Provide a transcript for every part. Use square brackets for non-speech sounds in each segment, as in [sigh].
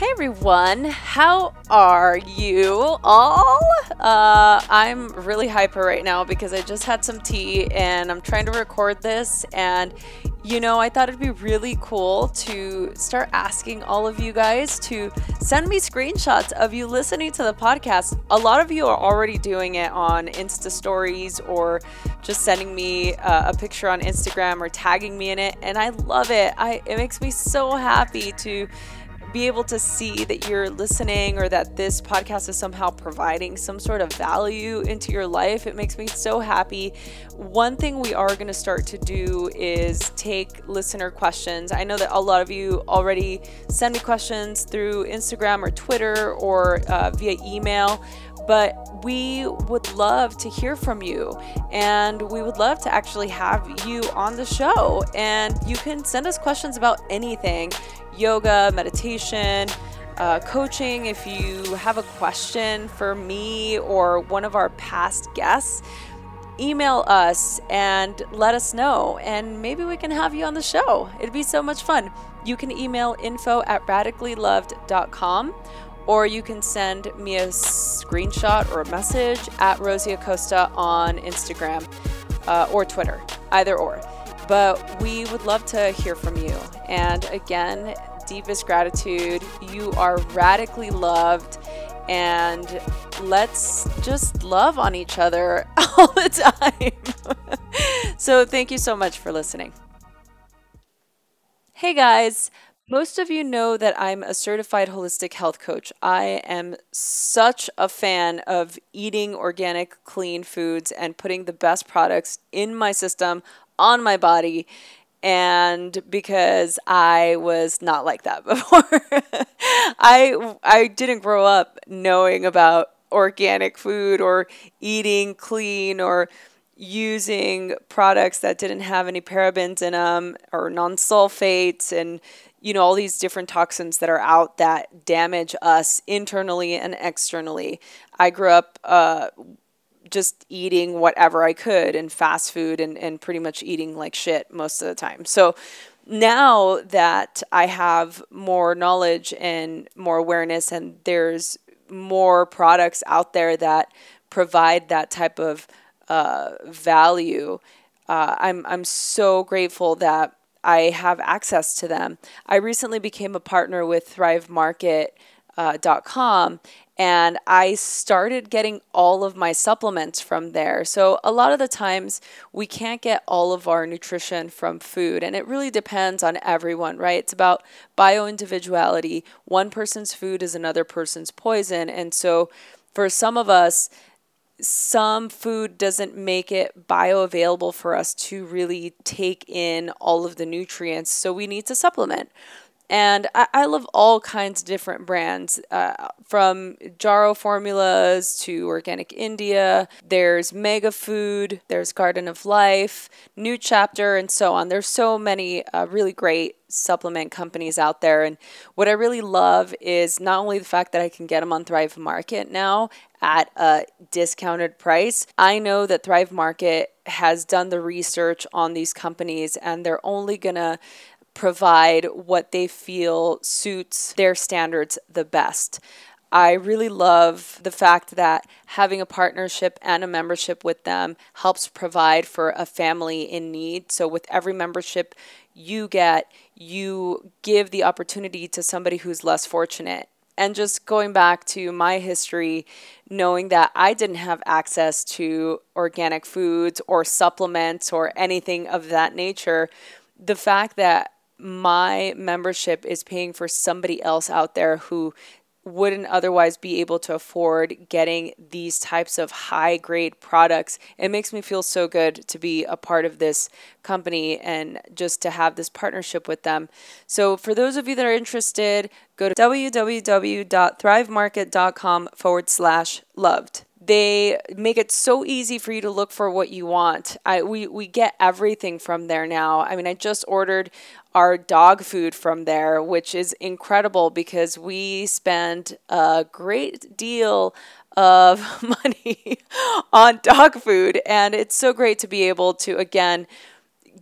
Hey everyone, how are you all? Uh, I'm really hyper right now because I just had some tea and I'm trying to record this. And you know, I thought it'd be really cool to start asking all of you guys to send me screenshots of you listening to the podcast. A lot of you are already doing it on Insta stories or just sending me uh, a picture on Instagram or tagging me in it. And I love it. I, it makes me so happy to be able to see that you're listening or that this podcast is somehow providing some sort of value into your life. It makes me so happy. One thing we are going to start to do is take listener questions. I know that a lot of you already send me questions through Instagram or Twitter or uh, via email but we would love to hear from you and we would love to actually have you on the show and you can send us questions about anything yoga, meditation, uh, coaching. If you have a question for me or one of our past guests, email us and let us know, and maybe we can have you on the show. It'd be so much fun. You can email info at radicallyloved.com or you can send me a screenshot or a message at Rosie Acosta on Instagram uh, or Twitter, either or. But we would love to hear from you. And again, deepest gratitude. You are radically loved. And let's just love on each other [laughs] all the time. [laughs] so, thank you so much for listening. Hey guys, most of you know that I'm a certified holistic health coach. I am such a fan of eating organic, clean foods and putting the best products in my system, on my body and because I was not like that [laughs] before. I I didn't grow up knowing about organic food or eating clean or using products that didn't have any parabens in them or non-sulfates and you know all these different toxins that are out that damage us internally and externally. I grew up uh, just eating whatever I could and fast food and, and pretty much eating like shit most of the time. So now that I have more knowledge and more awareness, and there's more products out there that provide that type of uh, value, uh, I'm, I'm so grateful that I have access to them. I recently became a partner with ThriveMarket.com, uh, and I started getting all of my supplements from there. So, a lot of the times we can't get all of our nutrition from food, and it really depends on everyone, right? It's about bio individuality. One person's food is another person's poison. And so, for some of us, some food doesn't make it bioavailable for us to really take in all of the nutrients. So, we need to supplement. And I, I love all kinds of different brands, uh, from Jarrow formulas to Organic India. There's Mega Food, there's Garden of Life, New Chapter, and so on. There's so many uh, really great supplement companies out there. And what I really love is not only the fact that I can get them on Thrive Market now at a discounted price. I know that Thrive Market has done the research on these companies and they're only going to provide what they feel suits their standards the best. I really love the fact that having a partnership and a membership with them helps provide for a family in need. So, with every membership you get, you give the opportunity to somebody who's less fortunate. And just going back to my history, knowing that I didn't have access to organic foods or supplements or anything of that nature, the fact that my membership is paying for somebody else out there who wouldn't otherwise be able to afford getting these types of high grade products. It makes me feel so good to be a part of this company and just to have this partnership with them. So, for those of you that are interested, go to www.thrivemarket.com forward slash loved they make it so easy for you to look for what you want. I we we get everything from there now. I mean, I just ordered our dog food from there, which is incredible because we spend a great deal of [laughs] money on dog food and it's so great to be able to again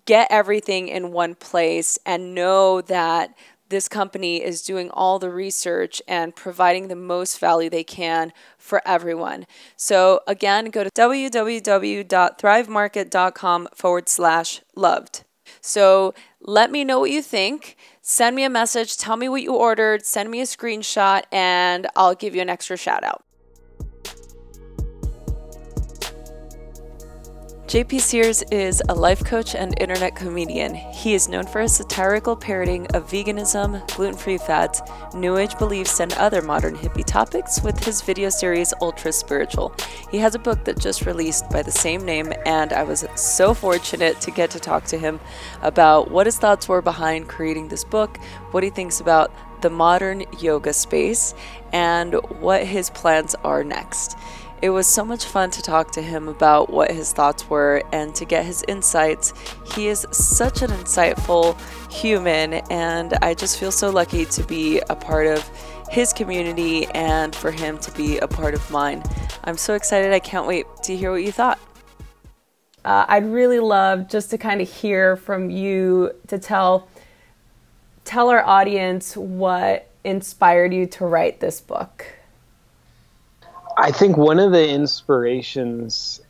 get everything in one place and know that this company is doing all the research and providing the most value they can for everyone. So, again, go to www.thrivemarket.com forward slash loved. So, let me know what you think. Send me a message, tell me what you ordered, send me a screenshot, and I'll give you an extra shout out. JP Sears is a life coach and internet comedian. He is known for his satirical parroting of veganism, gluten free fads, New Age beliefs, and other modern hippie topics with his video series Ultra Spiritual. He has a book that just released by the same name, and I was so fortunate to get to talk to him about what his thoughts were behind creating this book, what he thinks about the modern yoga space, and what his plans are next. It was so much fun to talk to him about what his thoughts were and to get his insights. He is such an insightful human, and I just feel so lucky to be a part of his community and for him to be a part of mine. I'm so excited. I can't wait to hear what you thought. Uh, I'd really love just to kind of hear from you to tell tell our audience what inspired you to write this book. I think one of the inspirations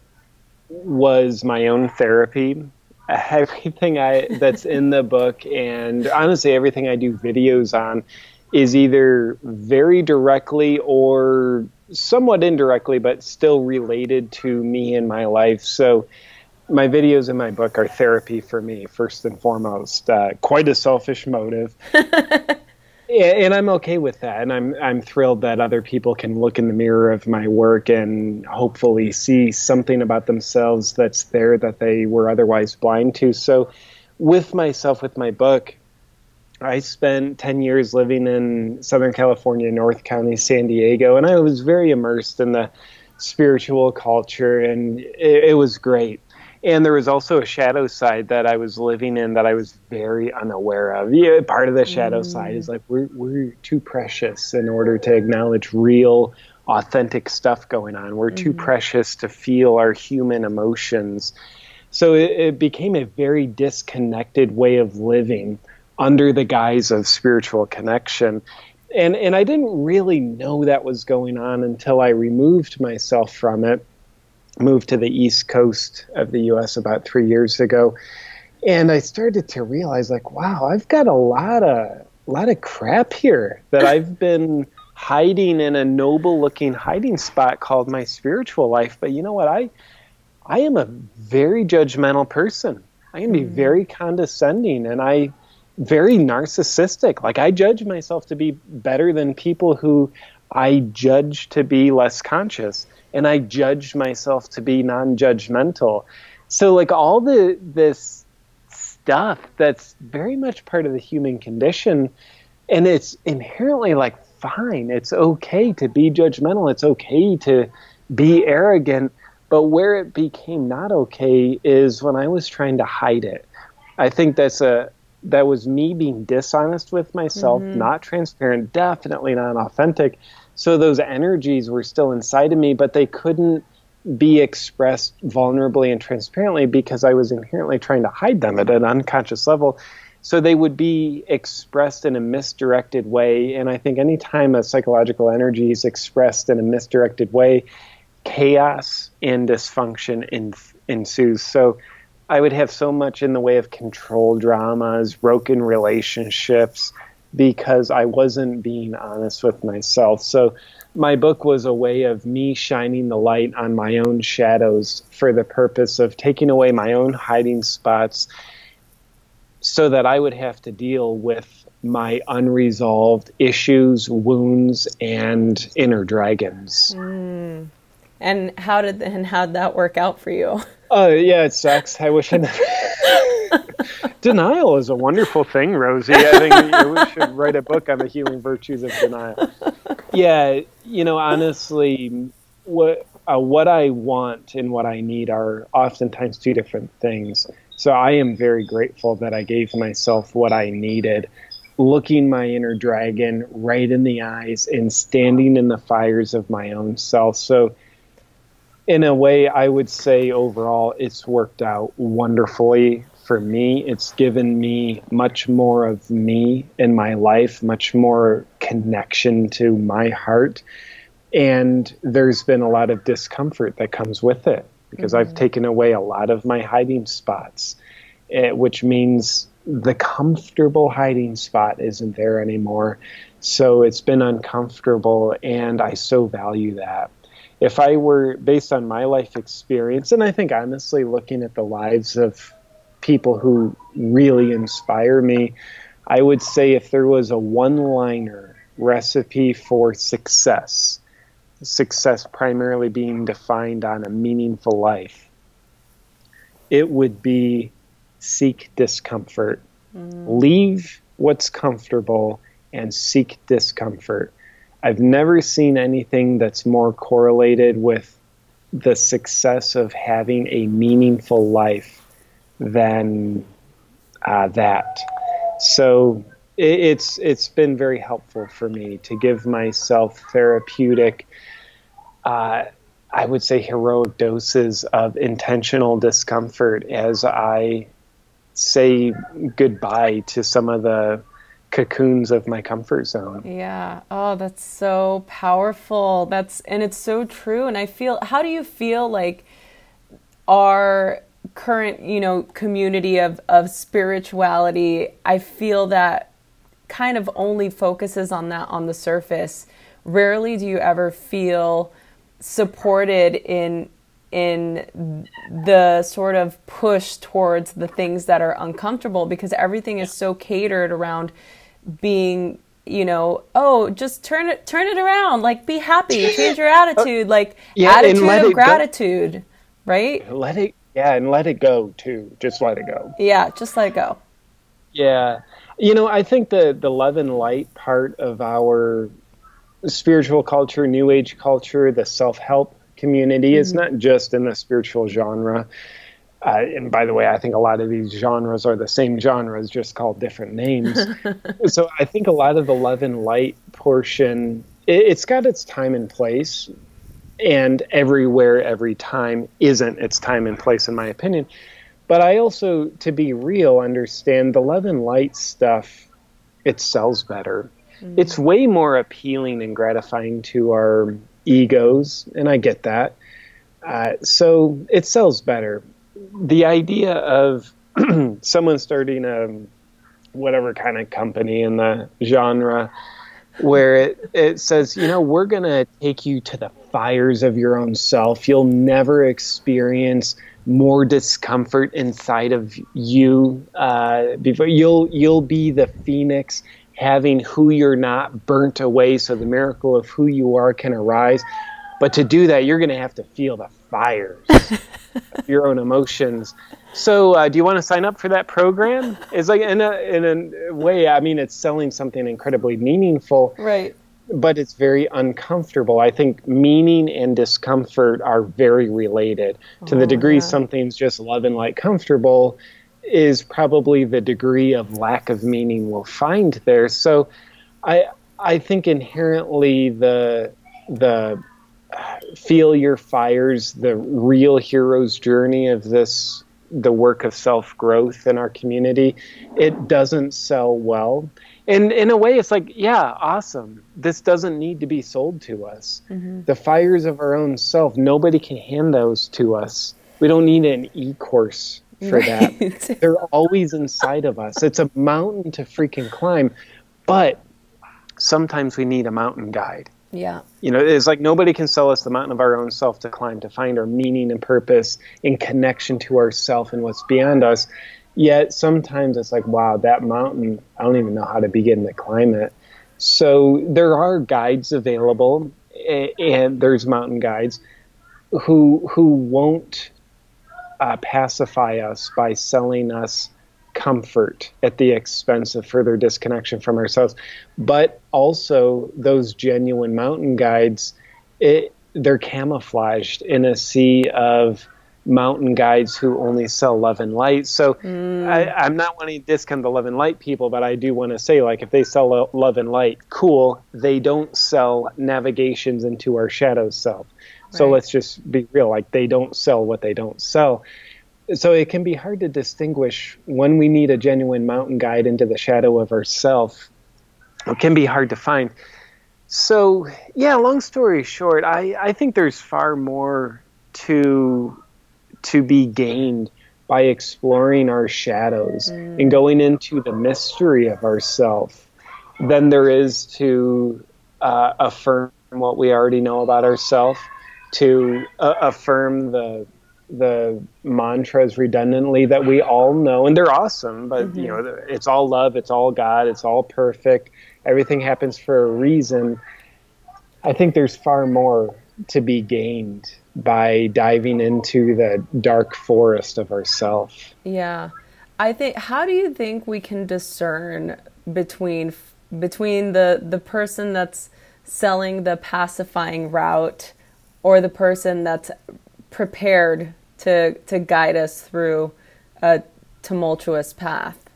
was my own therapy. [laughs] Everything I that's in the book, and honestly, everything I do videos on, is either very directly or somewhat indirectly, but still related to me and my life. So, my videos in my book are therapy for me, first and foremost. Uh, quite a selfish motive. [laughs] and I'm okay with that, and I'm I'm thrilled that other people can look in the mirror of my work and hopefully see something about themselves that's there that they were otherwise blind to. So, with myself, with my book, I spent ten years living in Southern California, North County, San Diego, and I was very immersed in the spiritual culture, and it, it was great and there was also a shadow side that I was living in that I was very unaware of. Yeah, part of the shadow mm. side is like we're we're too precious in order to acknowledge real, authentic stuff going on. We're mm. too mm-hmm. precious to feel our human emotions. So it, it became a very disconnected way of living under the guise of spiritual connection. And and I didn't really know that was going on until I removed myself from it moved to the east coast of the US about three years ago. And I started to realize like, wow, I've got a lot of a lot of crap here that [laughs] I've been hiding in a noble looking hiding spot called my spiritual life. But you know what? I I am a very judgmental person. I can be mm-hmm. very condescending and I very narcissistic. Like I judge myself to be better than people who I judge to be less conscious and I judged myself to be non-judgmental. So like all the this stuff that's very much part of the human condition and it's inherently like fine. It's okay to be judgmental. It's okay to be arrogant, but where it became not okay is when I was trying to hide it. I think that's a that was me being dishonest with myself, mm-hmm. not transparent, definitely not authentic. So those energies were still inside of me, but they couldn't be expressed vulnerably and transparently because I was inherently trying to hide them at an unconscious level. So they would be expressed in a misdirected way. And I think anytime a psychological energy is expressed in a misdirected way, chaos and dysfunction in, ensues. So I would have so much in the way of control dramas, broken relationships, because I wasn't being honest with myself. So my book was a way of me shining the light on my own shadows for the purpose of taking away my own hiding spots so that I would have to deal with my unresolved issues, wounds, and inner dragons. Mm. And how did and how'd that work out for you? Oh uh, yeah, it sucks. I wish I [laughs] never denial is a wonderful thing, Rosie. I think we should write a book on the healing virtues of denial. Yeah, you know, honestly, what uh, what I want and what I need are oftentimes two different things. So I am very grateful that I gave myself what I needed, looking my inner dragon right in the eyes and standing in the fires of my own self. So in a way, I would say overall, it's worked out wonderfully for me. It's given me much more of me in my life, much more connection to my heart. And there's been a lot of discomfort that comes with it because mm-hmm. I've taken away a lot of my hiding spots, eh, which means the comfortable hiding spot isn't there anymore. So it's been uncomfortable, and I so value that. If I were based on my life experience, and I think honestly, looking at the lives of people who really inspire me, I would say if there was a one liner recipe for success, success primarily being defined on a meaningful life, it would be seek discomfort. Mm. Leave what's comfortable and seek discomfort. I've never seen anything that's more correlated with the success of having a meaningful life than uh, that. So it, it's it's been very helpful for me to give myself therapeutic. Uh, I would say heroic doses of intentional discomfort as I say goodbye to some of the cocoons of my comfort zone. Yeah. Oh, that's so powerful. That's and it's so true and I feel how do you feel like our current, you know, community of of spirituality, I feel that kind of only focuses on that on the surface. Rarely do you ever feel supported in in the sort of push towards the things that are uncomfortable because everything is so catered around being you know oh just turn it turn it around like be happy change your uh, attitude like yeah, attitude of gratitude go. right let it yeah and let it go too. Just let it go. Yeah just let it go. Yeah. You know i think the the love and light part of our spiritual culture new age culture the self-help community mm-hmm. is not just in the spiritual genre. Uh, and by the way, I think a lot of these genres are the same genres, just called different names. [laughs] so I think a lot of the love and light portion, it, it's got its time and place, and everywhere, every time isn't its time and place, in my opinion. But I also, to be real, understand the love and light stuff. It sells better. Mm. It's way more appealing and gratifying to our egos, and I get that. Uh, so it sells better the idea of [clears throat] someone starting a whatever kind of company in the genre where it, it says, you know, we're going to take you to the fires of your own self. You'll never experience more discomfort inside of you uh, before you'll you'll be the phoenix having who you're not burnt away so the miracle of who you are can arise but to do that you're going to have to feel the fires your own emotions. So, uh, do you want to sign up for that program? It's like in a in a way, I mean, it's selling something incredibly meaningful, right? But it's very uncomfortable. I think meaning and discomfort are very related. To the oh, degree yeah. something's just love and light comfortable, is probably the degree of lack of meaning we'll find there. So, I I think inherently the the feel your fires the real hero's journey of this the work of self growth in our community. It doesn't sell well. And in a way it's like yeah awesome. This doesn't need to be sold to us. Mm-hmm. the fires of our own self nobody can hand those to us. We don't need an e-course for [laughs] right. that [laughs] they're always inside of us. It's a mountain to freaking climb but sometimes we need a mountain guide yeah. You know, it's like nobody can sell us the mountain of our own self to climb to find our meaning and purpose in connection to ourself and what's beyond us. Yet sometimes it's like, wow, that mountain, I don't even know how to begin to climb it. So there are guides available, and there's mountain guides who who won't uh, pacify us by selling us comfort at the expense of further disconnection from ourselves. But also, those genuine mountain guides, it, they're camouflaged in a sea of mountain guides who only sell love and light. So mm. I, am not wanting to discount the love and light people, but I do want to say, like, if they sell love and light, cool. They don't sell navigations into our shadow self. So let's just be real. Like, they don't sell what they don't sell so it can be hard to distinguish when we need a genuine mountain guide into the shadow of ourself. It can be hard to find. So, yeah, long story short, I, I think there's far more to to be gained by exploring our shadows mm. and going into the mystery of ourself than there is to uh, affirm what we already know about ourselves, to uh, affirm the the mantras redundantly that we all know and they're awesome but mm-hmm. you know it's all love it's all god it's all perfect everything happens for a reason. I think there's far more to be gained by diving into the dark forest of ourself. Yeah. I think how do you think we can discern between between the the person that's selling the pacifying route or the person that's prepared to to guide us through a tumultuous path?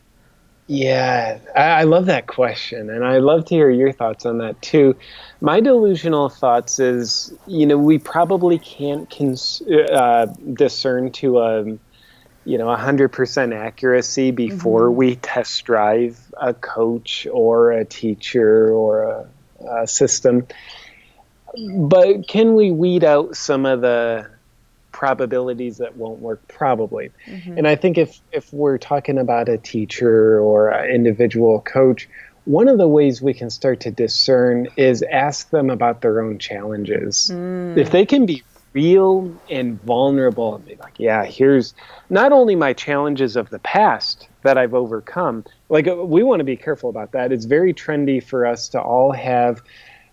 Yeah, I, love that question, and I love to hear your thoughts on that too. My delusional thoughts is, you know, we probably can't cons- uh, discern to a, you know, hundred percent accuracy before mm-hmm. we test drive a coach or a teacher or a, a system. But can we weed out some of the probabilities that won't work probably mm-hmm. and i think if if we're talking about a teacher or an individual coach one of the ways we can start to discern is ask them about their own challenges mm. if they can be real and vulnerable and be like yeah here's not only my challenges of the past that i've overcome like we want to be careful about that it's very trendy for us to all have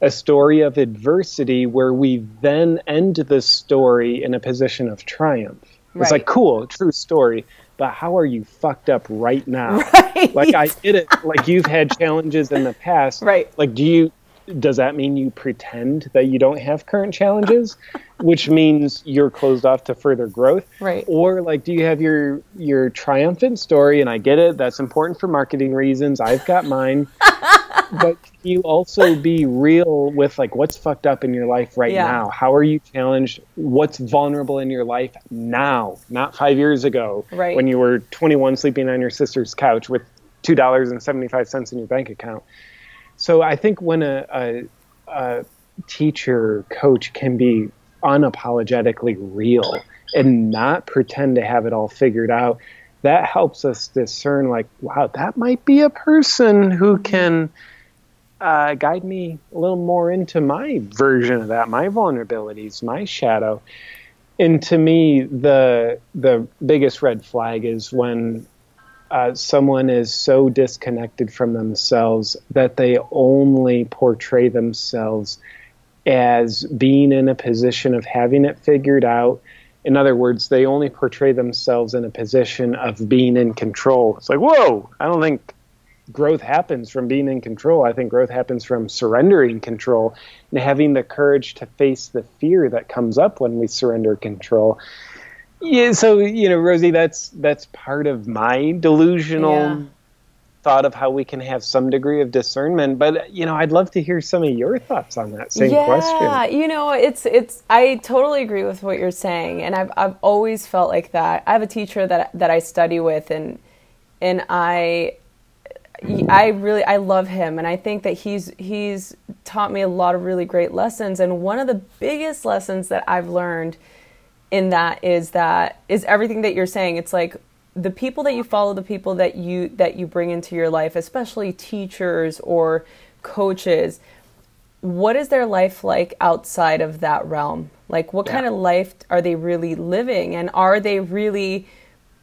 a story of adversity where we then end the story in a position of triumph. Right. It's like cool, true story, but how are you fucked up right now? [laughs] Right. Like I did it. Like you've had challenges in the past. Right. Like do you does that mean you pretend that you don't have current challenges, [laughs] which means you're closed off to further growth? Right. Or like, do you have your your triumphant story? And I get it; that's important for marketing reasons. I've got mine. [laughs] but you also be real with like what's fucked up in your life right yeah. now? How are you challenged? What's vulnerable in your life now, not five years ago, right. when you were 21 sleeping on your sister's couch with two dollars and 75 cents in your bank account. So I think when a, a, a teacher coach can be unapologetically real and not pretend to have it all figured out that helps us discern like wow that might be a person who mm-hmm. can uh, guide me a little more into my version of that my vulnerabilities my shadow and to me the the biggest red flag is when uh, someone is so disconnected from themselves that they only portray themselves as being in a position of having it figured out in other words, they only portray themselves in a position of being in control. It's like, whoa, I don't think growth happens from being in control. I think growth happens from surrendering control and having the courage to face the fear that comes up when we surrender control. Yeah, so you know, Rosie, that's that's part of my delusional yeah thought of how we can have some degree of discernment but you know i'd love to hear some of your thoughts on that same yeah, question yeah you know it's it's i totally agree with what you're saying and i've i've always felt like that i have a teacher that that i study with and and i I really I love him and I think that he's he's taught me a lot of really great lessons and one of the biggest lessons that I've learned in that is that is everything that you're saying it's like the people that you follow, the people that you that you bring into your life, especially teachers or coaches, what is their life like outside of that realm? Like what yeah. kind of life are they really living and are they really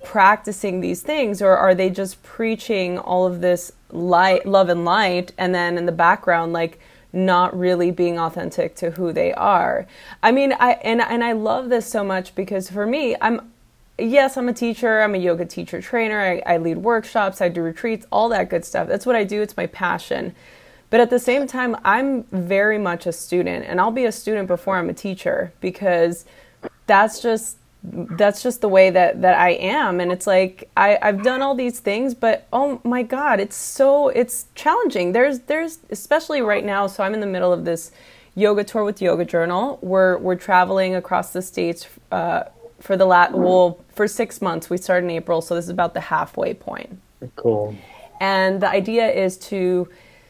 practicing these things or are they just preaching all of this light love and light and then in the background like not really being authentic to who they are. I mean, I and and I love this so much because for me, I'm yes, I'm a teacher. I'm a yoga teacher trainer. I, I, lead workshops. I do retreats, all that good stuff. That's what I do. It's my passion. But at the same time, I'm very much a student, and I'll be a student before I'm a teacher because that's just that's just the way that that I am. And it's like I, I've done all these things, but oh my God, it's so it's challenging. There's there's especially right now. So I'm in the middle of this yoga tour with Yoga Journal. We're we're traveling across the states. Uh, for the lat well for six months. We started in April, so this is about the halfway point. Cool. And the idea is to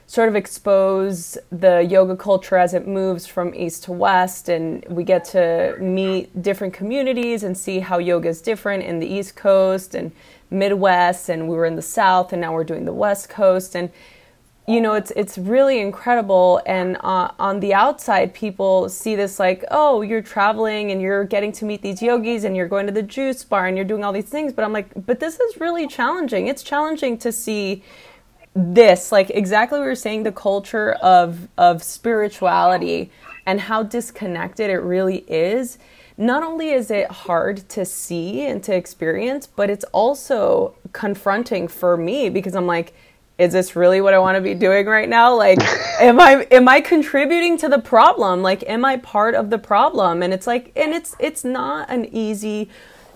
sort of expose the yoga culture as it moves from east to west and we get to meet different communities and see how yoga is different in the east coast and midwest and we were in the south and now we're doing the west coast. And you know it's it's really incredible. And uh, on the outside people see this like oh you're traveling and you're getting to meet these yogis and you're going to the juice bar and you're doing all these things. But i'm like but this is really challenging. It's challenging to see this like exactly what you're saying the culture of of spirituality and how disconnected it really is. Not only is it hard to see and to experience but it's also confronting for me because i'm like is this really what i want to be doing right now? Like [laughs] am i am i contributing to the problem? Like am i part of the problem? And it's like and it's it's not an easy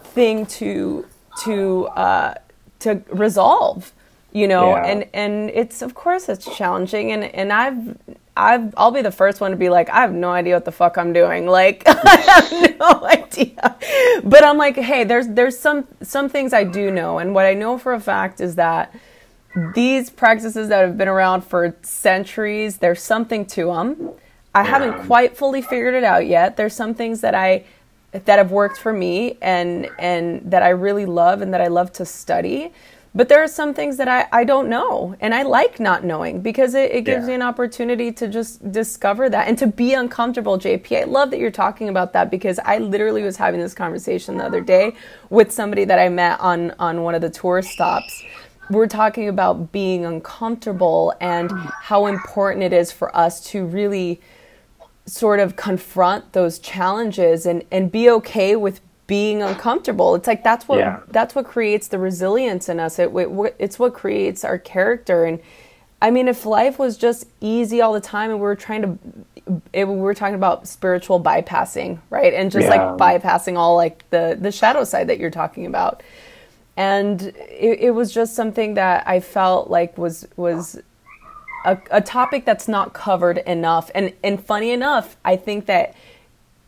thing to to uh to resolve you know yeah. and and it's of course it's challenging and and i've I've, I'll be the first one to be like, I have no idea what the fuck I'm doing. [laughs] Like, I have no idea. But I'm like, hey, there's there's some some things I do know, and what I know for a fact is that these practices that have been around for centuries, there's something to them. I haven't quite fully figured it out yet. There's some things that I that have worked for me and and that I really love and that I love to study. But there are some things that I, I don't know, and I like not knowing because it, it gives yeah. me an opportunity to just discover that and to be uncomfortable, JP. I love that you're talking about that because I literally was having this conversation the other day with somebody that I met on, on one of the tour stops. We're talking about being uncomfortable and how important it is for us to really sort of confront those challenges and, and be okay with being uncomfortable. It's like that's what yeah. that's what creates the resilience in us. It, it, it's what creates our character. And I mean, if life was just easy all the time, and we were trying to, it, we were talking about spiritual bypassing, right? And just yeah. like bypassing all like the the shadow side that you're talking about. And it, it was just something that I felt like was was a, a topic that's not covered enough. And and funny enough, I think that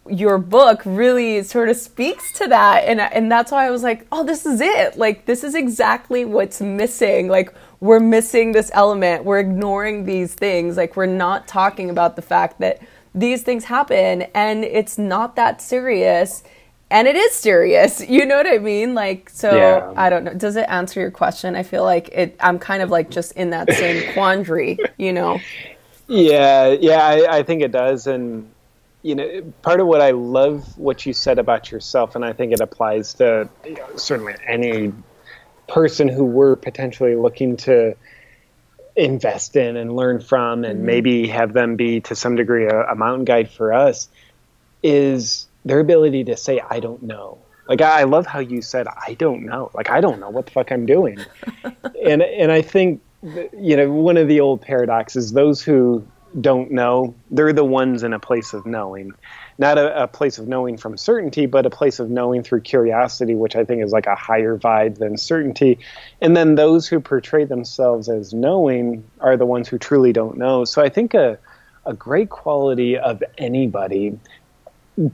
your book really sort of speaks to that and and that's why I was like, "Oh, this is it. Like this is exactly what's missing. Like we're missing this element. We're ignoring these things. Like we're not talking about the fact that these things happen and it's not that serious." And it is serious. [laughs] You know what I mean? Like so yeah. I don't know. Does it answer your question? I feel like it I'm kind of like just in that same [laughs] quandary, you know. Yeah, yeah, I, I think it does and you know, part of what I love what you said about yourself, and I think it applies to you know, certainly any person who we're potentially looking to invest in and learn from, and mm-hmm. maybe have them be to some degree a, a, mountain guide for us, is their ability to say, "I don't know." Like I, I love how you said, "I don't know." Like I don't know what the fuck I'm doing, [laughs] and and I think you know one of the old paradoxes: those who don't know, they're the ones in a place of knowing. Not a, a, place of knowing from certainty, but a place of knowing through curiosity, which I think is like a higher vibe than certainty. And then those who portray themselves as knowing are the ones who truly don't know. So I think a, a great quality of anybody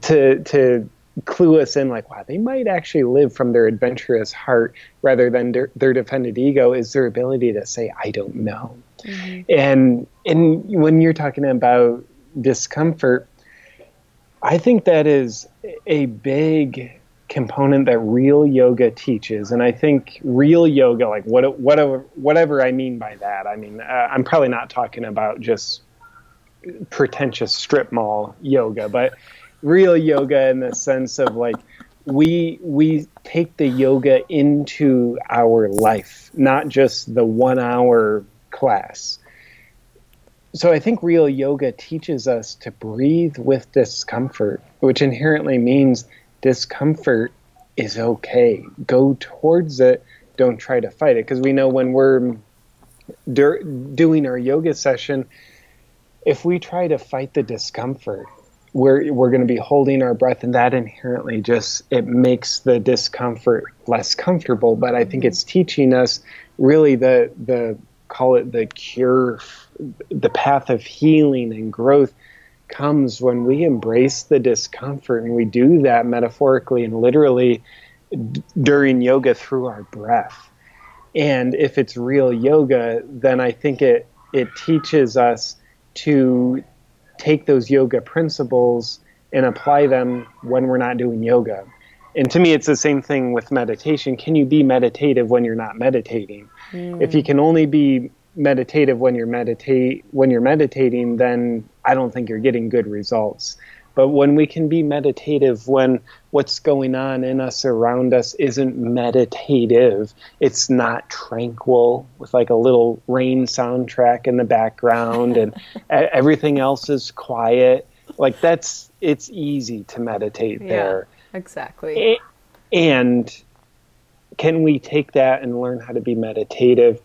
to, to clue us in like wow they might actually live from their adventurous heart rather than their, their defended ego is their ability to say i don't know mm-hmm. and and when you're talking about discomfort i think that is a big component that real yoga teaches and i think real yoga like what whatever whatever i mean by that i mean uh, i'm probably not talking about just pretentious strip mall yoga but real yoga in the sense of like we we take the yoga into our life, not just the one hour class. So I think real yoga teaches us to breathe with discomfort, which inherently means discomfort is okay. Go towards it. Don't try to fight it. Because we know when we're dur- doing our yoga session, if we try to fight the discomfort, we're we're going to be holding our breath and that inherently just it makes the discomfort less comfortable but i think it's teaching us really the the call it the cure the path of healing and growth comes when we embrace the discomfort and we do that metaphorically and literally d- during yoga through our breath. And if it's real yoga, then I think it it teaches us to take those yoga principles and apply them when we're not doing yoga. And to me, it's the same thing with meditation. Can you be meditative when you're not meditating? Mm. If you can only be meditative when you're meditate when you're meditating, then I don't think you're getting good results. But when we can be meditative, when what's going on in us around us isn't meditative, it's not tranquil with like a little rain soundtrack in the background and [laughs] everything else is quiet. Like that's it's easy to meditate yeah, there. Exactly. And can we take that and learn how to be meditative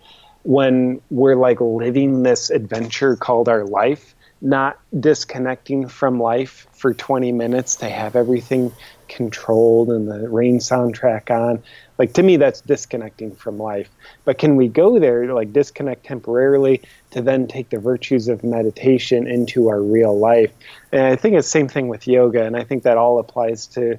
when we're like living this adventure called our life? not disconnecting from life for 20 minutes to have everything controlled and the rain soundtrack on like to me that's disconnecting from life but can we go there to like disconnect temporarily to then take the virtues of meditation into our real life and i think it's the same thing with yoga and i think that all applies to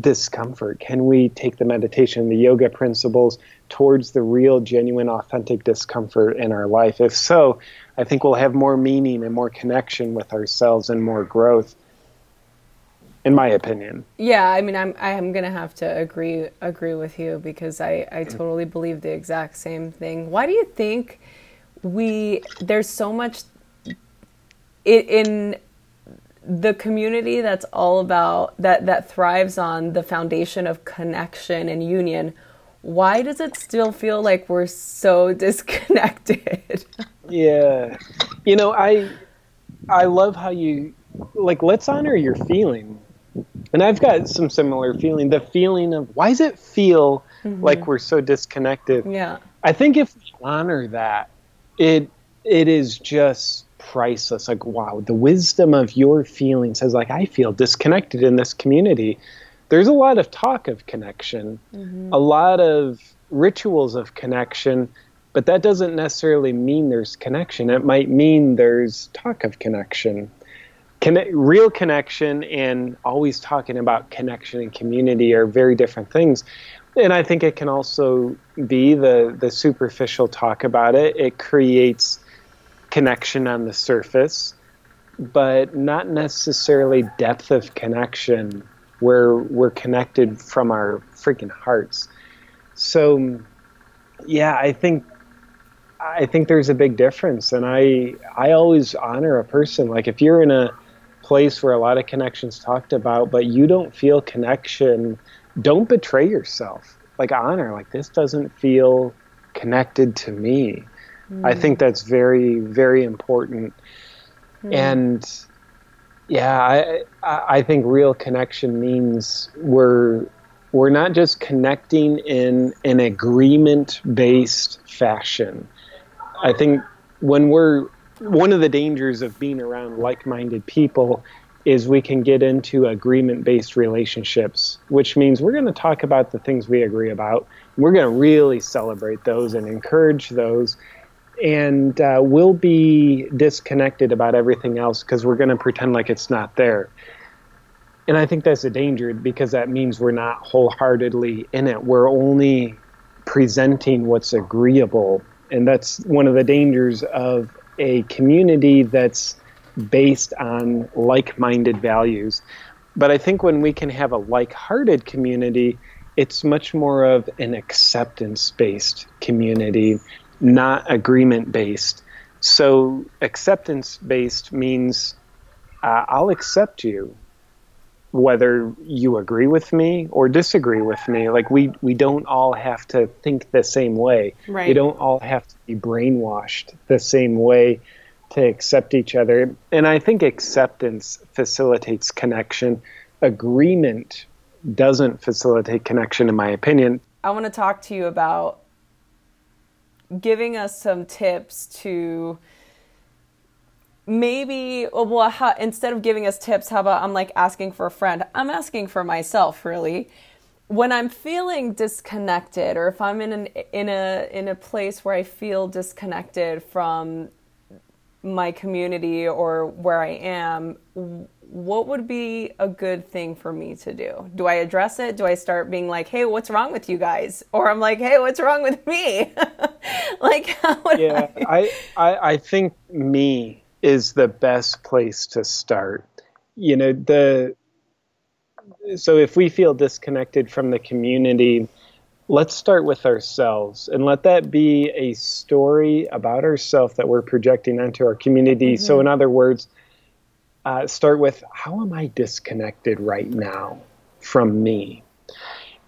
discomfort can we take the meditation the yoga principles towards the real genuine authentic discomfort in our life if so I think we'll have more meaning and more connection with ourselves and more growth. In my opinion. Yeah, I mean, I'm I'm gonna have to agree agree with you because I I mm. totally believe the exact same thing. Why do you think we there's so much in the community that's all about that that thrives on the foundation of connection and union why does it still feel like we're so [laughs] disconnected? Yeah. You know i i love how you like let's honor your feeling. And i've got some similar feeling the feeling of why does it feel mm-hmm. like we're so disconnected? Yeah. I think if we honor that it it is just priceless like wow the wisdom of your feeling says like i feel disconnected in this community there's a lot of talk of connection, mm-hmm. a lot of rituals of connection, but that doesn't necessarily mean there's connection. It might mean there's talk of connection. Conne- real connection and always talking about connection and community are very different things. And I think it can also be the, the superficial talk about it. It creates connection on the surface, but not necessarily depth of connection where we're connected from our freaking hearts. So, yeah, I think I think there's a big difference, and I I always honor a person. Like if you're in a place where a lot of connections talked about, but you don't feel connection, don't betray yourself. Like honor, like this doesn't feel connected to me. Mm. I think that's very very important. Mm. And yeah, I I think real connection means we're we're not just connecting in an agreement based fashion. I think when we're one of the dangers of being around like minded people is we can get into agreement based relationships, which means we're going to talk about the things we agree about. We're going to really celebrate those and encourage those and uh, we'll be disconnected about everything else because we're going to pretend like it's not there. And I think that's a danger because that means we're not wholeheartedly in it. We're only presenting what's agreeable. And that's one of the dangers of a community that's based on like minded values. But I think when we can have a like hearted community, it's much more of an acceptance based community not agreement based. So acceptance based means uh, I'll accept you whether you agree with me or disagree with me. Like we we don't all have to think the same way. Right. We don't all have to be brainwashed the same way to accept each other. And I think acceptance facilitates connection. Agreement doesn't facilitate connection in my opinion. I want to talk to you about giving us some tips to maybe well how, instead of giving us tips how about i'm like asking for a friend. I'm asking for myself really. When i'm feeling disconnected or if i'm in an in a in a place where i feel disconnected from my community or where I am, what would be a good thing for me to do? Do I address it? Do I start being like, "Hey, what's wrong with you guys?" Or I'm like, "Hey, what's wrong with me?" [laughs] like, yeah, I? I, I I think me is the best place to start. You know, the so if we feel disconnected from the community, let's start with ourselves and let that be a story about ourselves that we're projecting onto our community. Mm-hmm. So, in other words, uh, start with how am I disconnected right now from me?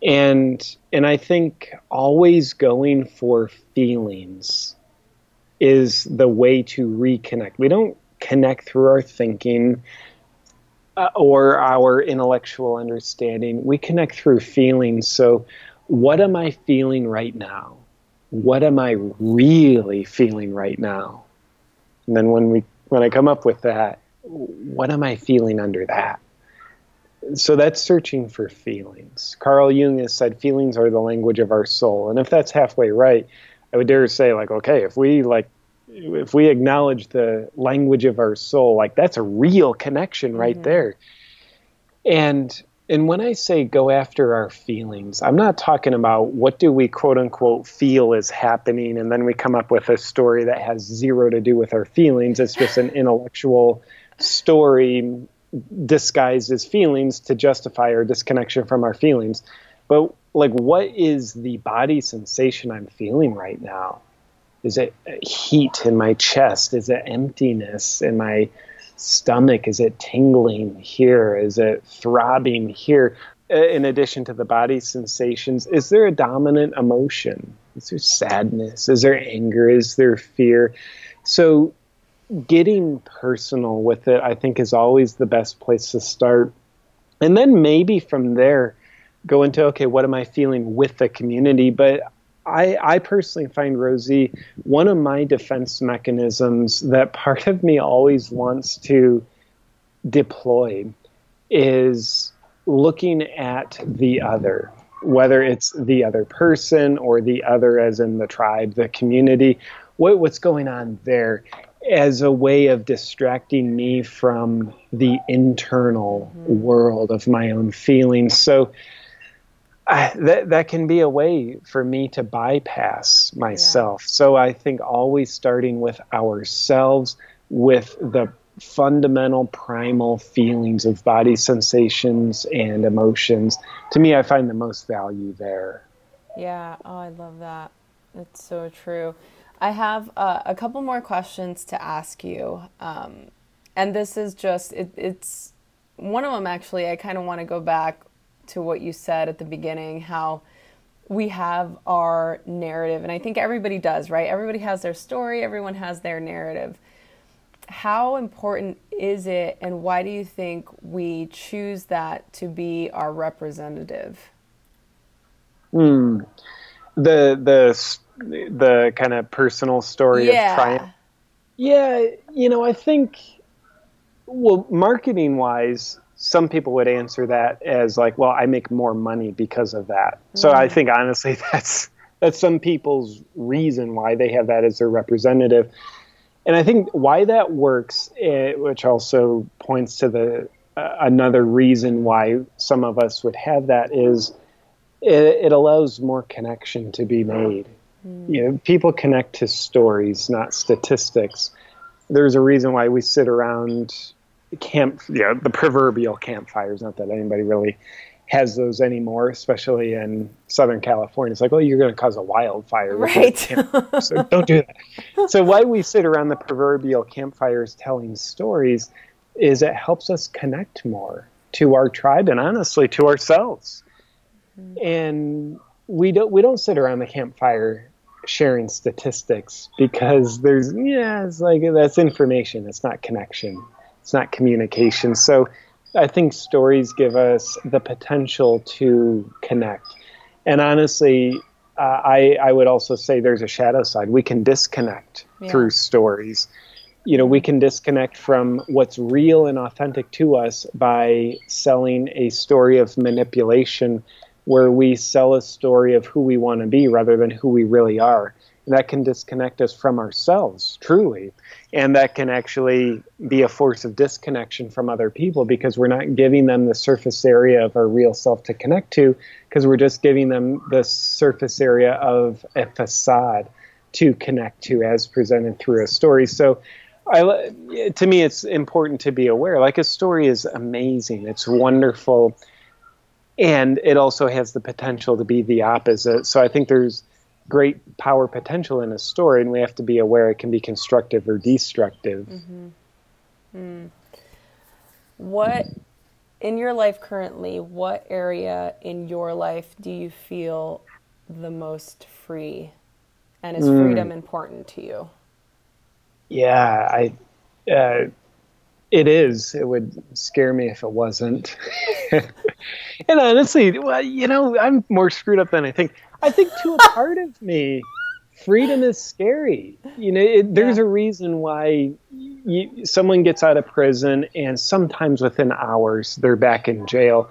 And and I think always going for feelings is the way to reconnect. We don't connect through our thinking uh, or our intellectual understanding. We connect through feelings. So, what am I feeling right now? What am I really feeling right now? And then when we when I come up with that, what am I feeling under that? So that's searching for feelings. Carl Jung has said feelings are the language of our soul. And if that's halfway right, I would dare say like, okay, if we like if we acknowledge the language of our soul, like that's a real connection right mm-hmm. there. And and when I say go after our feelings, I'm not talking about what do we quote unquote feel is happening and then we come up with a story that has zero to do with our feelings. It's just an [laughs] intellectual story disguised as feelings to justify our disconnection from our feelings. But like what is the body sensation I'm feeling right now? Is it heat in my chest? Is it emptiness in my stomach? Is it tingling here? Is it throbbing here? Uh, in addition to the body sensations, is there a dominant emotion? Is there sadness? Is there anger? Is there fear? So, getting personal with it, I think, is always the best place to start. And then maybe from there, go into okay, what am I feeling with the community? But I, I personally find Rosie one of my defense mechanisms that part of me always wants to deploy is looking at the other, whether it's the other person or the other, as in the tribe, the community. What, what's going on there? As a way of distracting me from the internal mm-hmm. world of my own feelings. So that that can be a way for me to bypass myself. Yeah. So I think always starting with ourselves, with the fundamental primal feelings of body sensations and emotions. To me, I find the most value there. Yeah. Oh, I love that. It's so true. I have uh, a couple more questions to ask you. Um, and this is just, it, it's one of them actually. I kind of want to go back to what you said at the beginning, how we have our narrative. And I think everybody does, right? Everybody has their story, everyone has their narrative. How important is it, and why do you think we choose that to be our representative? Hmm. The the the kind of personal story yeah. of triumph. Yeah, you know, I think well, marketing wise, some people would answer that as like, well, I make more money because of that. Mm. So I mm. think honestly [laughs] that's that's some people's reason why they have that as their representative. And I think why that works, it, eh, which also points to the uh, another reason why some of us would have that is it, it allows more connection to be made. You know, people connect to stories, not statistics. There's a reason why we sit around camp, yeah, the proverbial campfires. Not that anybody really has those anymore, especially in Southern California. It's like, oh, you're going to cause a wildfire. Right. so don't do that. So why we sit around the proverbial campfires telling stories is it helps us connect more to our tribe and honestly to ourselves. Mm-hmm. And we don't we don't sit around the campfire sharing statistics because there's yeah, it's like that's information, it's not connection it's not communication. So I think stories give us the potential to connect. And honestly, uh, I, I would also say there's a shadow side. We can disconnect yeah. through stories. You know, we can disconnect from what's real and authentic to us by selling a story of manipulation where we sell a story of who we want to be rather than who we really are. And that can disconnect us from ourselves truly. And that can actually be a force of disconnection from other people because we're not giving them the surface area of our real self to connect to because we're just giving them the surface area of a facade to connect to as presented through a story. So I, to me it's important to be aware. Like a story is amazing. It's wonderful and it also has the potential to be the opposite so i think there's great power potential in a story, and we have to be aware it can be constructive or destructive. Mm-hmm. Mm. What in your life currently? What area in your life do you feel the most free, and is mm. freedom important to you? Yeah, I. Uh, it is. It would scare me if it wasn't. [laughs] and honestly, well, you know, I'm more screwed up than I think. I think to a part of me, freedom is scary. You know, it, there's yeah. a reason why you, someone gets out of prison and sometimes within hours they're back in jail.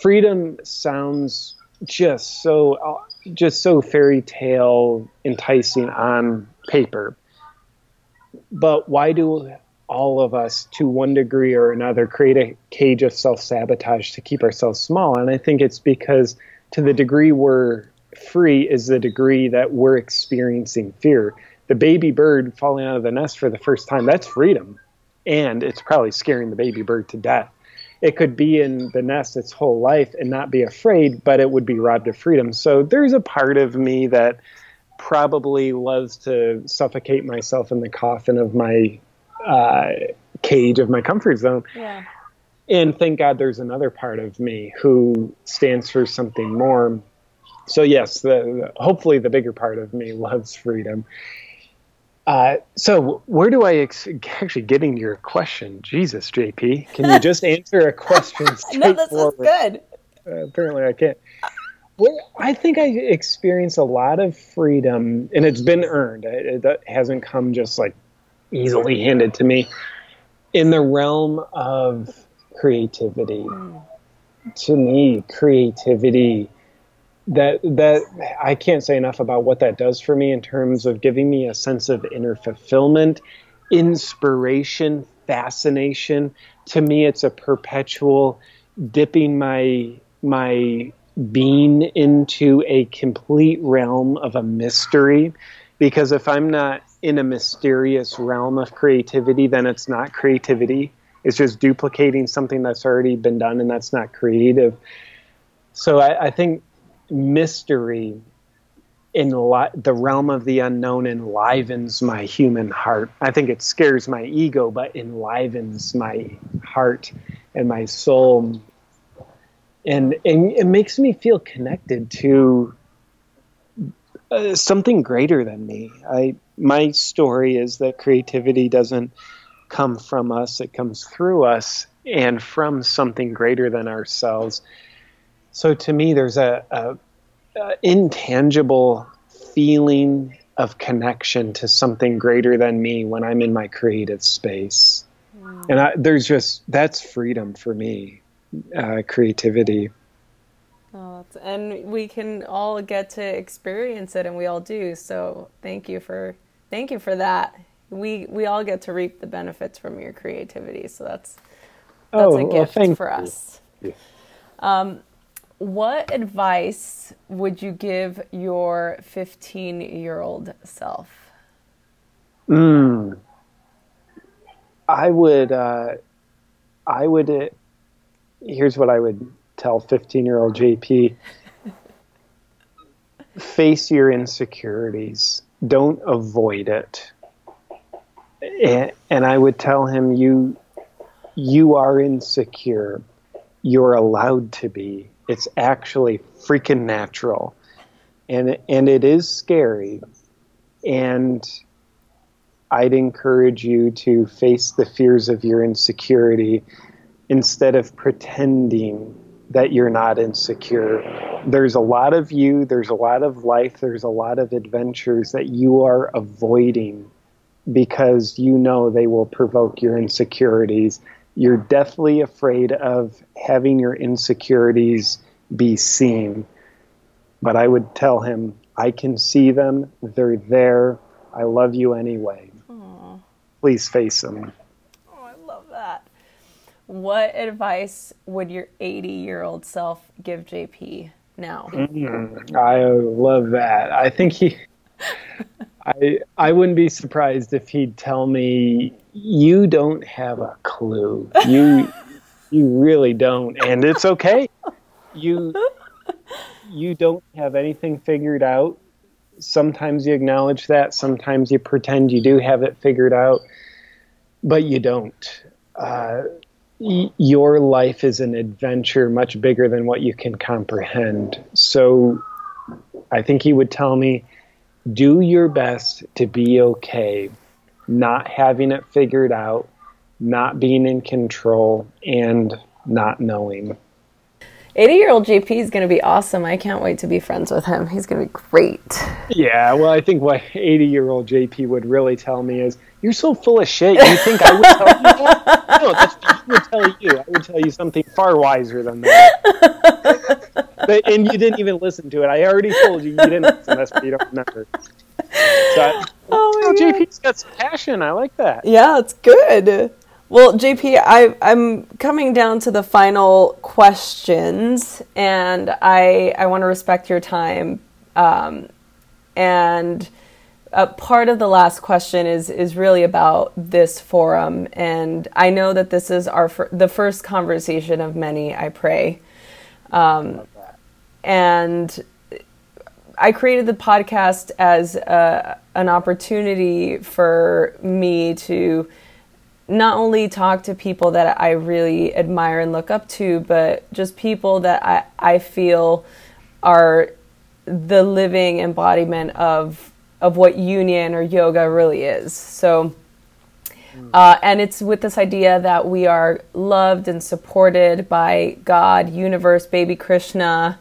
Freedom sounds just so just so fairy tale enticing on paper. But why do all of us to one degree or another create a cage of self-sabotage to keep ourselves small and i think it's because to the degree we're free is the degree that we're experiencing fear. The baby bird falling out of the nest for the first time, that's freedom. And it's probably scaring the baby bird to death. It could be in the nest its whole life and not be afraid, but it would be robbed of freedom. So there's a part of me that probably loves to suffocate myself in the coffin of my uh, cage of my comfort zone. Yeah. And thank God there's another part of me who stands for something more so yes, the, the, hopefully the bigger part of me loves freedom. Uh, so where do I ex- actually getting your question? Jesus, JP, can you just [laughs] answer a question? [laughs] no, this is good. Uh, apparently, I can't. Well, I think I experience a lot of freedom, and it's been earned. It, it hasn't come just like easily handed to me in the realm of creativity. To me, creativity that that I can't say enough about what that does for me in terms of giving me a sense of inner fulfillment, inspiration, fascination. To me, it's a perpetual dipping my my being into a complete realm of a mystery. Because if I'm not in a mysterious realm of creativity, then it's not creativity. It's just duplicating something that's already been done, and that's not creative. So I, I think mystery in li- the realm of the unknown enlivens my human heart. I think it scares my ego, but enlivens my heart and my soul. And, and it makes me feel connected to uh, something greater than me. I my story is that creativity doesn't come from us; it comes through us and from something greater than ourselves. So to me, there's a, a, a intangible feeling of connection to something greater than me when I'm in my creative space. Mm. And I, there's just that's freedom for me, uh, creativity. Oh, and we can all get to experience it, and we all do. So thank you for thank you for that. We we all get to reap the benefits from your creativity. So that's that's oh, a gift well, for us. Um, what advice would you give your 15 year old self? Mm. I would, uh, I would, uh, here's what I would tell 15 year old JP face your insecurities, don't avoid it. And, and I would tell him, you, you are insecure. You're allowed to be it's actually freaking natural, and and it is scary. And I'd encourage you to face the fears of your insecurity instead of pretending that you're not insecure. There's a lot of you, there's a lot of life, there's a lot of adventures that you are avoiding because you know they will provoke your insecurities you're deathly afraid of having your insecurities be seen. But I would tell him, I can see them. They're there. I love you anyway. Aww. Please face them. Oh, I love that. What advice would your 80 year old self give JP now? Mm, I love that. I think he. [laughs] I I wouldn't be surprised if he'd tell me you don't have a clue. You you really don't, and it's okay. You you don't have anything figured out. Sometimes you acknowledge that. Sometimes you pretend you do have it figured out, but you don't. Uh, your life is an adventure much bigger than what you can comprehend. So, I think he would tell me do your best to be okay, not having it figured out, not being in control, and not knowing. 80 year old JP is going to be awesome. I can't wait to be friends with him. He's going to be great. Yeah, well, I think what [laughs] 80 year old JP would really tell me is, You're so full of shit. You think I would tell you that? [laughs] No, that's what I would tell you. I would tell you something far wiser than that. [laughs] but, and you didn't even listen to it. I already told you you didn't listen. That's why you don't remember. So, oh, oh JP's got some passion. I like that. Yeah, it's good. Well, JP, I, I'm coming down to the final questions, and I I want to respect your time. Um, and uh, part of the last question is is really about this forum, and I know that this is our fir- the first conversation of many. I pray, um, and I created the podcast as a, uh, an opportunity for me to not only talk to people that I really admire and look up to, but just people that I, I feel are the living embodiment of of what union or yoga really is. So, uh, and it's with this idea that we are loved and supported by God, universe, baby Krishna,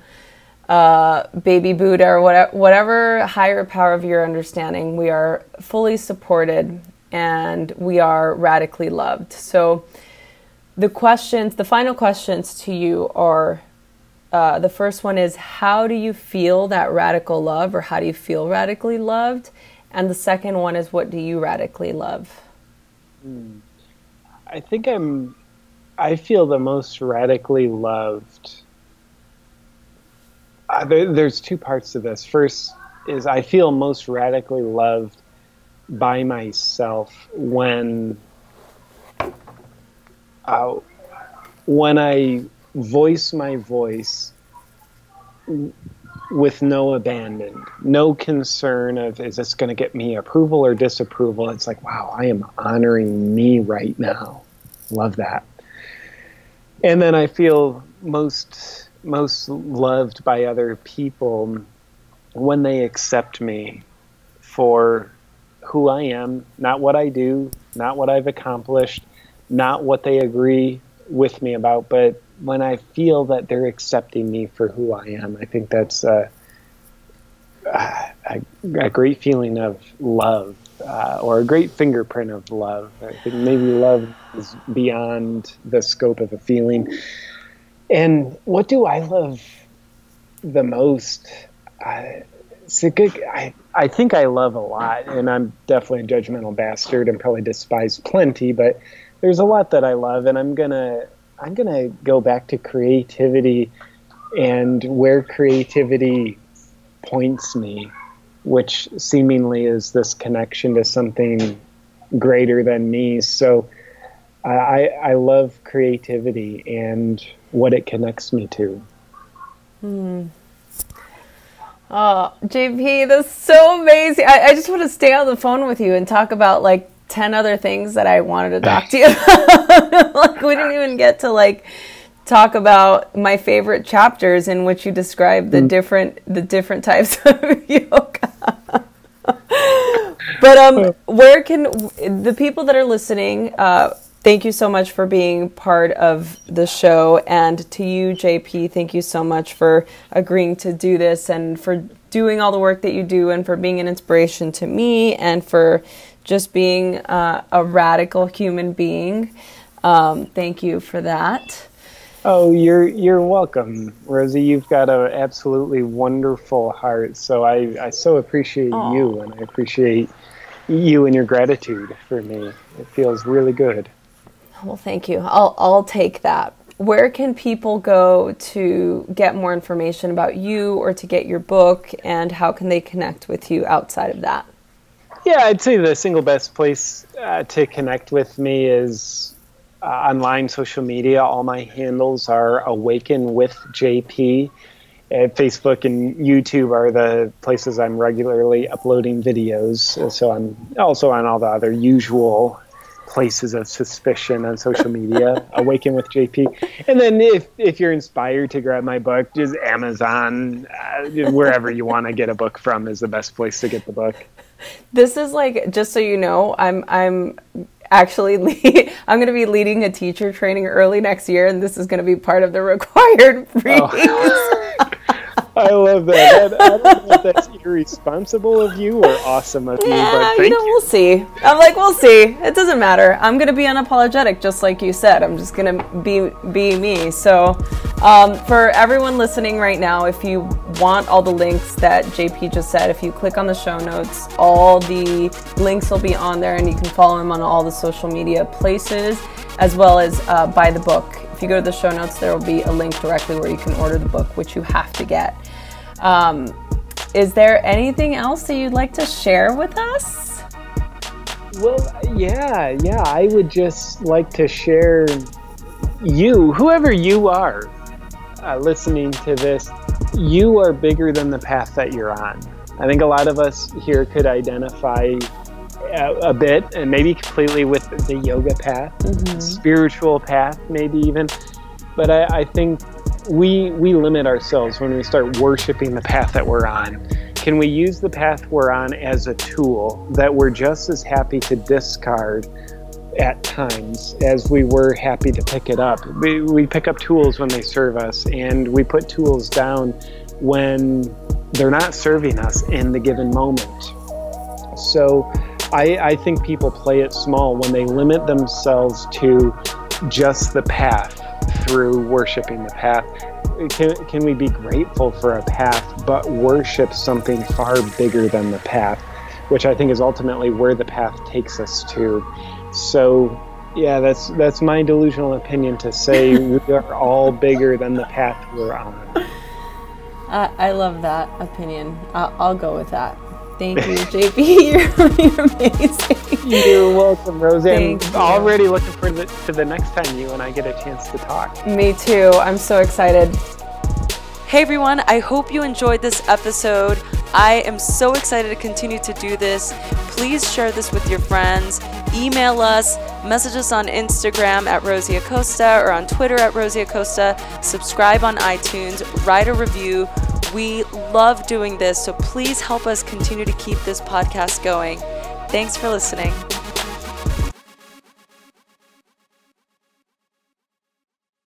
uh, baby Buddha, or whatever, whatever higher power of your understanding. We are fully supported and we are radically loved. So, the questions, the final questions to you are uh, the first one is how do you feel that radical love, or how do you feel radically loved? And the second one is what do you radically love? Hmm. I think I'm, I feel the most radically loved. Uh, there, there's two parts to this. First is I feel most radically loved by myself when uh, when I voice my voice with no abandon, no concern of is this going to get me approval or disapproval. It's like, wow, I am honoring me right now. Love that. And then I feel most most loved by other people when they accept me for who I am, not what I do, not what I've accomplished, not what they agree with me about, but when I feel that they're accepting me for who I am, I think that's a, a, a great feeling of love uh, or a great fingerprint of love. I think maybe love is beyond the scope of a feeling. And what do I love the most? It's a good. I I think I love a lot, and I'm definitely a judgmental bastard and probably despise plenty. But there's a lot that I love, and I'm gonna I'm gonna go back to creativity and where creativity points me, which seemingly is this connection to something greater than me. So I I love creativity and what it connects me to. Hmm. Oh, JP, that's so amazing. I, I just want to stay on the phone with you and talk about like 10 other things that I wanted to talk to you [laughs] about. [laughs] like, we didn't even get to like talk about my favorite chapters in which you describe the mm. different the different types [laughs] of yoga. but um where can the people that are listening uh thank you so much for being part of the show. And to you, JP, thank you so much for agreeing to do this and for doing all the work that you do and for being an inspiration to me and for just being uh, a radical human being. Um, thank you for that. Oh, you're you're welcome, Rosie. You've got an absolutely wonderful heart. So I, I so appreciate Aww. you, and I appreciate you and your gratitude for me. It feels really good. Well, thank you. I'll I'll take that. Where can people go to get more information about you or to get your book, and how can they connect with you outside of that? Yeah, I'd say the single best place uh, to connect with me is uh, online social media. All my handles are Awaken with JP. And Facebook and YouTube are the places I'm regularly uploading videos. So I'm also on all the other usual places of suspicion on social media. [laughs] Awaken with JP. And then if if you're inspired to grab my book, just Amazon, uh, wherever you want to get a book from is the best place to get the book. This is like just so you know, I'm I'm actually lead, [laughs] I'm going to be leading a teacher training early next year, and this is going to be part of the [laughs] required readings. Oh. I love that. I, don't know if that's irresponsible of you or awesome of yeah, you, but thank you know, you. we'll see. I'm like, we'll see. It doesn't matter. I'm gonna be unapologetic, just like you said. I'm just gonna be be me. So, um, for everyone listening right now, if you want all the links that JP just said, if you click on the show notes, all the links will be on there, and you can follow him on all the social media places, as well as uh, buy the book you go to the show notes, there will be a link directly where you can order the book, which you have to get. Um, is there anything else that you'd like to share with us? Well, yeah, yeah. I would just like to share you, whoever you are, uh, listening to this, you are bigger than the path that you're on. I think a lot of us here could identify a, a bit and maybe completely with the yoga path, mm-hmm. spiritual path, maybe even. But I, I think we we limit ourselves when we start worshiping the path that we're on. Can we use the path we're on as a tool that we're just as happy to discard at times as we were happy to pick it up? We, we pick up tools when they serve us, and we put tools down when they're not serving us in the given moment. So I, I think people play it small when they limit themselves to just the path through worshiping the path. Can, can we be grateful for a path, but worship something far bigger than the path, which I think is ultimately where the path takes us to? So, yeah, that's that's my delusional opinion to say [laughs] we are all bigger than the path we're on. Uh, I love that opinion. I'll, I'll go with that. Thank you, JP. You're, [laughs] you're amazing. You're welcome, Rosie. I'm you. already looking forward to the, to the next time you and I get a chance to talk. Me too. I'm so excited. Hey everyone, I hope you enjoyed this episode. I am so excited to continue to do this. Please share this with your friends. Email us, message us on Instagram at Rosie Acosta or on Twitter at Rosie Acosta. Subscribe on iTunes, write a review. We love doing this, so please help us continue to keep this podcast going. Thanks for listening.